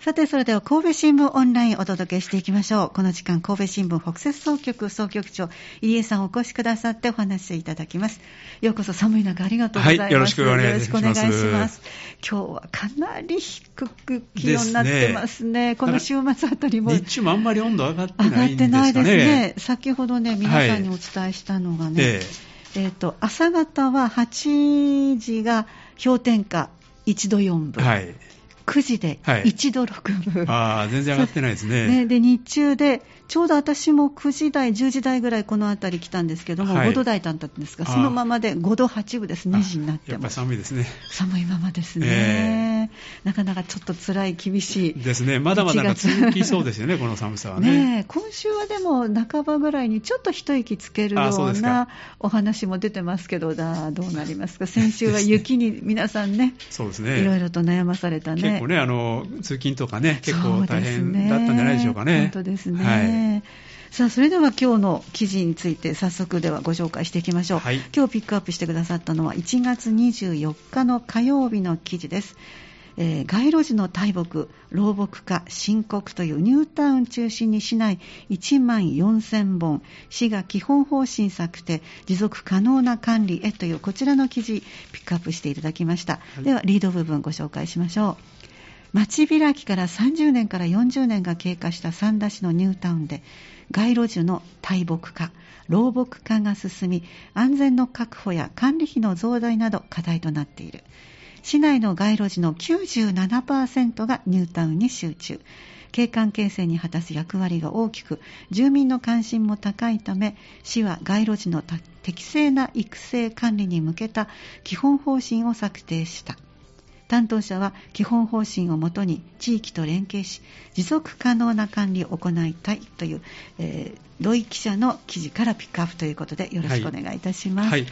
さて、それでは神戸新聞オンラインお届けしていきましょう。この時間、神戸新聞北摂総局総局長、入江さんお越しくださってお話しいただきます。ようこそ寒い中ありがとうございます。はい、よろしくお願いします。ます。今日はかなり低く気温になってますね。すねこの週末あたりも。日中もあんまり温度上がってないんですかね。上がってないですね。先ほどね、皆さんにお伝えしたのがね、はい、えー、えー、と、朝方は8時が氷点下1度4分。はい9時で1度6分、はい、ああ、全然上がってないですね。ねで、日中で、ちょうど私も9時台、10時台ぐらいこの辺り来たんですけども、はい、5度台だったんですが、そのままで5度8分です、2時になってやっぱ寒いですね。寒いままですね、えー、なかなかちょっと辛い、厳しい。ですね、まだまだ続きそうですよね、この寒さはね。ね今週はでも、半ばぐらいにちょっと一息つけるようなお話も出てますけど、だどうなりますか、先週は雪に皆さんね、そうですねいろいろと悩まされたね。結構ねあの通勤とかね、結構大変だったんじゃないでしょうかね。本当ですね。はいさあそれでは今日の記事について早速ではご紹介していきましょう、はい、今日ピックアップしてくださったのは1月24日の火曜日の記事です、えー、街路樹の大木、老木化深刻というニュータウン中心に市内1万4000本、市が基本方針策定、持続可能な管理へというこちらの記事、ピックアップしていただきました。はい、では、リード部分ご紹介しましょう。町開きから30年から40年が経過した三田市のニュータウンで街路樹の大木化老木化が進み安全の確保や管理費の増大など課題となっている市内の街路樹の97%がニュータウンに集中。景観形成に果たす役割が大きく住民の関心も高いため市は街路樹の適正な育成管理に向けた基本方針を策定した。担当者は基本方針をもとに地域と連携し持続可能な管理を行いたいという、えー、土井記者の記事からピックアップということでよろしくお願いいたします。はい、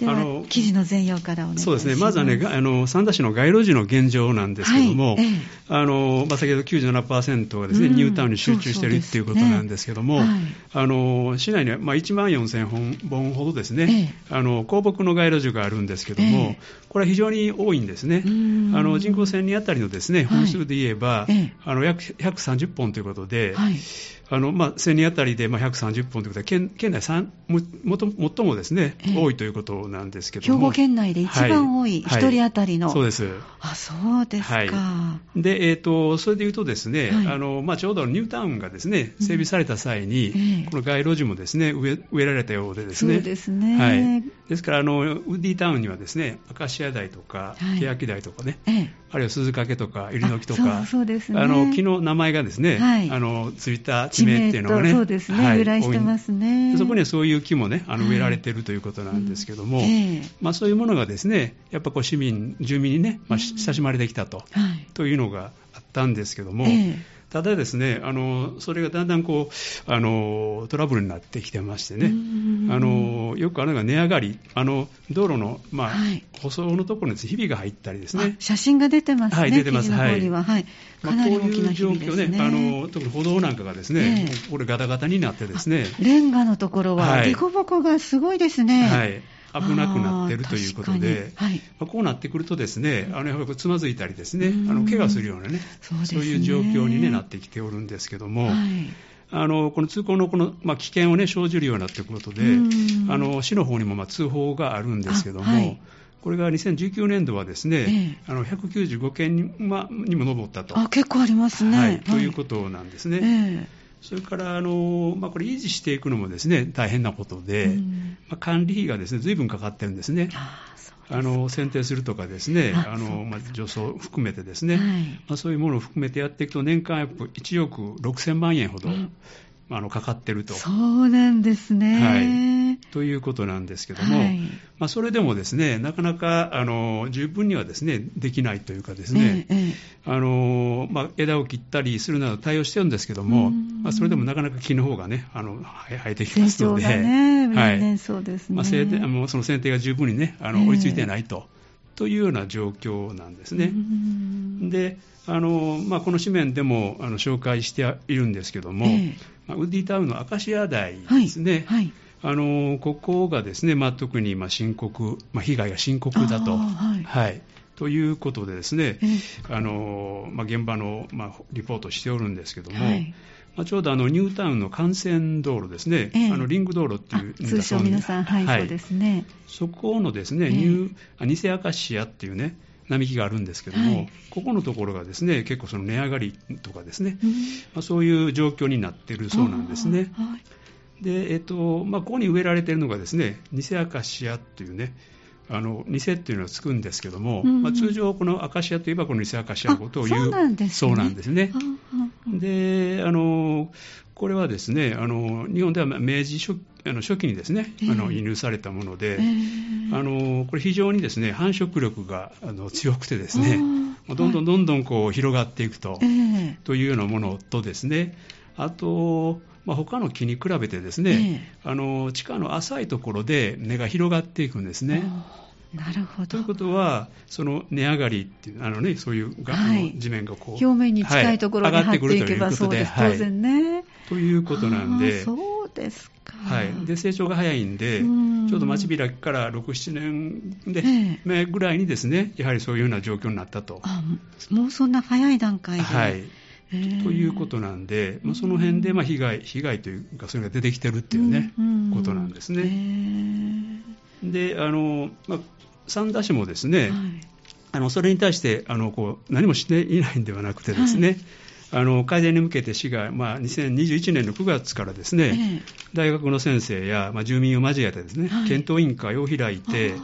ではあの記事の全容からお願いします。そうですね。まずはね、あの三田市の街路樹の現状なんですけども、はい。ええ、あのまあ、先ほど97%がですね、うん、ニュータウンに集中しているということなんですけども、ねはい、あの市内にはまあ1万4000本ほどですね、え、あの公木の街路樹があるんですけども、これは非常に多いんですね。あの人口1000人あたりのですね本数で言えば、あの約130本ということで。あのまあ、1000人あたりでまあ130本ということで、県県内ももと最もですね、え多いということなんですけど兵庫県内で一番多い、はい、1人当たりの、そうです。あそうですか、はい、でえーと、それでいうと、ですね、はい、あのまあ、ちょうどニュータウンがですね整備された際に、うんこの街路樹もですね植え植えられたようで、ですね。そうですね、はい、ですからあの、ウッディタウンにはですねアカシア台とか、欅台とかね、あるいは鈴掛とか、ゆりの木とか、そうですね、あの木の名前がですね、はい、あのついた地名っていうのがね、そうですね、はい、由来してますね。そこにはそういう木もね、あの植えられているということなんですけども、はいうんえー、まあ、そういうものがですね、やっぱこう市民、住民にね、まあ、親しまれてきたと,、というのがあったんですけども、えーただですね、あのそれがだんだんこうあのトラブルになってきてましてね、あのよくあのが値上がり、あの道路の、まあ、はい、舗装のところにひびが入ったりですね。写真が出てますね。はい、出てます。はい。はい、かなり大きなひびですね。まあ、こういう状況ね、あの特に歩道なんかがですね、えー、これガタガタになってですね。レンガのところは凸凹がすごいですね。はい。危なくなっているということで、はい。まあ、こうなってくるとですね、あのやっぱりつまずいたりですね、あの怪我するようなね、そうね。そういう状況に、ね、なってきておるんですけども、はい、あのこの通行のこの、まあ、危険を、ね、生じるようになっていくことで、あの市の方にもまあ通報があるんですけども、はい、これが2019年度はですね、ええ、あの195件に,、ま、にも上ったと。あ結構ありますね、はい、ということなんですね。えそれからあの、まあ、これ維持していくのもですね大変なことで、うん、まあ、管理費がですね随分かかってるんですね。あの選定するとかですね、あのまあ、助走含めてですね、はい、まあ、そういうものを含めてやっていくと年間1億6000万円ほど、うんあのかかってると。そうなんですね。はい。ということなんですけども、はい、まあ、それでもですね、なかなかあの十分にはですねできないというかですね、ええ、あのまあ、枝を切ったりするなど対応してるんですけども、まあ、それでもなかなか木の方がね、あの生えてきますので、ね、はい、そうですね。まあ、剪定もその剪定が十分にね、あの追いついてないと。というような状況なんですね。であの、まあ、この紙面でもあの紹介しているんですけども、えー、まあ、ウッディタウンのアカシア台ですね、はい。はいあのここがですね、まあ、特にまあ深刻、まあ、被害が深刻だと、はい、はい、ということでですね、あのまあ、現場の、まあ、リポートしておるんですけども、はい。まあ、ちょうどあのニュータウンの幹線道路ですね、えあのリング道路っていう通称皆さん、はい、はい、そうですね。そこのですね、ニュー、偽アカシアっていうね、並木があるんですけども、はい、ここのところがですね結構その値上がりとかですね、うん、まあ、そういう状況になっているそうなんですね。はい、で、えっとまあ、ここに植えられているのがですね偽アカシアっていうねあの偽っていうのはつくんですけども、うん、まあ、通常、このアカシアといえばこの偽アカシアのことを言う、そうなんですね。であのこれはですねあの日本では明治初あの初期にですね、あの輸入されたもので、えー、あのこれ非常にですね繁殖力があの強くてですね、どんどんどんどんこう広がっていくと,、というようなものとですね、あと、まあ、他の木に比べてですね、あの地下の浅いところで根が広がっていくんですね。なるほど。ということは、その値上がりっていう、あのね、そういうが、はい、地面がこう、表面に近いところに張っていけば、そうです、当然ね。ということなんで、そうですか。はい。で、成長が早いんで、んちょうど町開きから6、7年で、目ぐらいにですね、やはりそういうような状況になったと。あもうそんな早い段階で。はい。ということなんで、まあ、その辺でまあ被害、被害というか、それが出てきてるっていうね、ことなんですね。で、あの、まあ、三田市もですね、はい、あのそれに対してあのこう何もしていないんではなくてですね、はい、あの改善に向けて市が、まあ、2021年の9月からですね、え大学の先生や、まあ、住民を交えてですね、はい、検討委員会を開いて、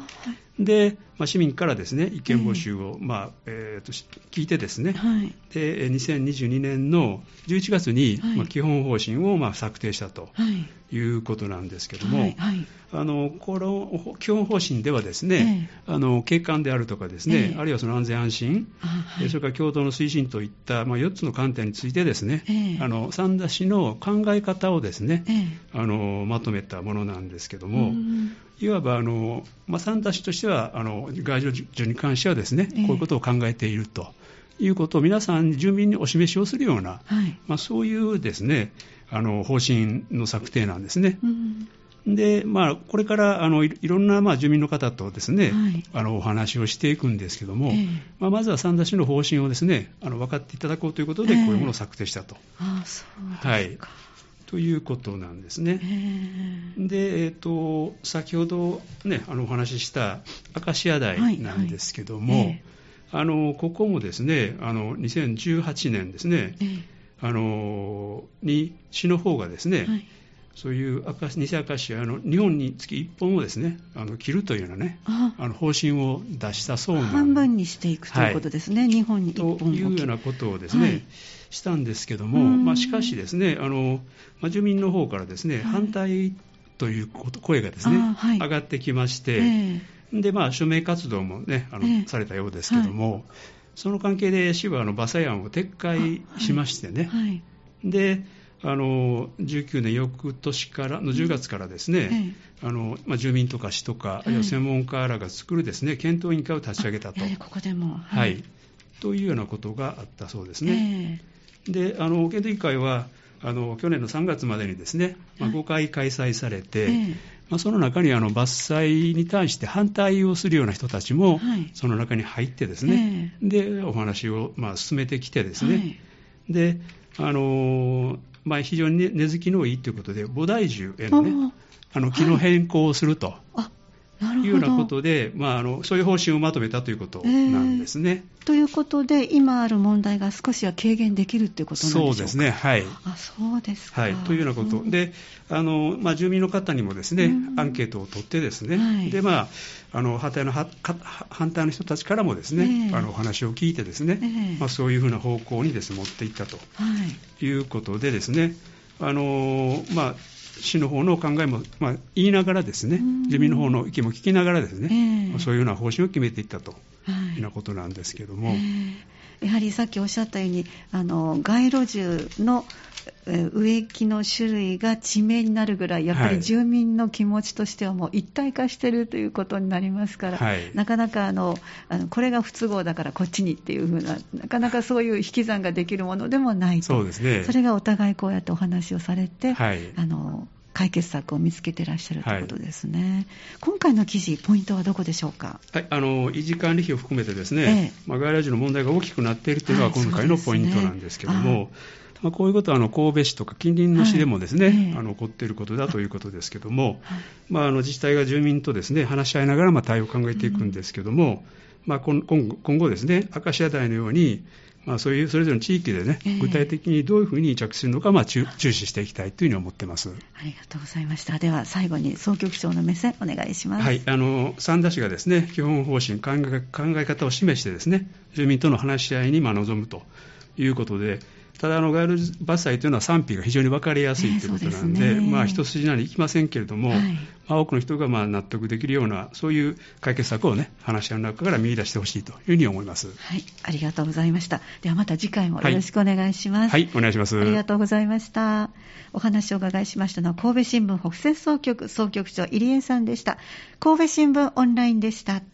で、まあ、市民からですね意見募集を、えー、まあえー、と聞いてですね、はい、で2022年の11月に、はい、まあ、基本方針をまあ策定したとい。うことなんですけども、はいはい、あのこの基本方針ではですね、えー、あの景観であるとかですね、えー、あるいはその安全安心、はい、それから共同の推進といった、まあ、4つの観点についてですね、えー、あの三田市の考え方をですね、あのまとめたものなんですけども、いわばあの、まあ、三田市としてはあの外情に関してはですね、こういうことを考えていると。いうことを皆さん、住民にお示しをするような、はい、まあ、そういうですねあの方針の策定なんですね。うん、で、まあ、これからあのいろんな、まあ、住民の方とですね、はい、あのお話をしていくんですけども、えー、まあ、まずは三田市の方針をですねあの分かっていただこうということで、こういうものを策定したと。えー、あそうですか、はいということなんですね。で、えーと、先ほど、ね、あのお話ししたアカシア台なんですけども、はい。はい、あのここもですねあの2018年ですね、あのに市の方がですね、はい。そういう赤西明石あの日本につき1本をですねあの切るというようなねあ。の方針を出したそうなん半分にしていくということですね、はい、日本に1本というようなことをですね、はい、したんですけども、まあ、しかしですねあの、まあ、住民の方からですね、はい、反対という声がですね、上がってきまして、えー、でまあ、署名活動もねあの、えー、されたようですけども、その関係で市はあの馬祭案を撤回しましてね、であの19年翌年からの10月からですね、あのまあ、住民とか市とか、あるいは専門家らが作るですね検討委員会を立ち上げたと。ここでも、はい、というようなことがあったそうですね。であの検討委員会はあの去年の3月までにですね、まあ、5回開催されて、まあ、その中にあの伐採に対して反対をするような人たちも、その中に入ってですね、でお話をまあ進めてきてですね、であのまあ、非常に根付きのいいということで、菩提樹への,、ね、あの木の変更をすると。いうようなことで、まあ、あのそういう方針をまとめたということなんですね。えー、ということで、今ある問題が少しは軽減できるということなんでしょうか？そうですね、はい。あそうですか、はい、というようなこと、であの、まあ、住民の方にもですね、アンケートを取ってですね、はい、でまあ、あの反対の反対の人たちからもですね、えー、あのお話を聞いてですね、えー、まあ、そういうふうな方向にです、ね、持っていったということでですね、あのまあ市の方の考えも、まあ、言いながらですね、自民の方の意見も聞きながらですね、えー、そういうような方針を決めていったというようなことなんですけども。えー、やはりさっきおっしゃったように、あの街路樹の植木の種類が地名になるぐらい、やっぱり住民の気持ちとしてはもう一体化しているということになりますから、はい、なかなかあのこれが不都合だからこっちにっていうふうな、なかなかそういう引き算ができるものでもないと、そうですね、それがお互いこうやってお話をされて、はい、あの解決策を見つけてらっしゃるということですね、はい、今回の記事、ポイントはどこでしょうか、はい、あの維持管理費を含めてですね、ええ、まあ、外来種の問題が大きくなっているというのが今回のポイントなんですけども、はいまあ、こういうことはあの神戸市とか近隣の市でもですね、はい。あの起こっていることだということですけども、はい、まあ、あの自治体が住民とですね話し合いながらまあ対応を考えていくんですけども、うん、まあ、今後ですね、明石家台のように、まあ、そういうそれぞれの地域でね、具体的にどういうふうに着手するのか、まあ、注視していきたいというふうに思ってますありがとうございました。では、最後に総局長の目線、お願いします。はい、あの三田市がですね、基本方針考え、考え方を示して、ですね、住民との話し合いにまあ臨むということで、ただあの、街路伐採というのは賛否が非常に分かりやすいということなんで、えー、でね、まあ、一筋縄にいきませんけれども、はい、まあ、多くの人がまあ納得できるような、そういう解決策をね、話し合いの中から見出してほしいというふうに思います。はい、ありがとうございました。ではまた次回もよろしくお願いします。はい、はい、お願いします。ありがとうございました。お話をお伺いしましたのは、神戸新聞北摂総局総局長入江さんでした。神戸新聞オンラインでした。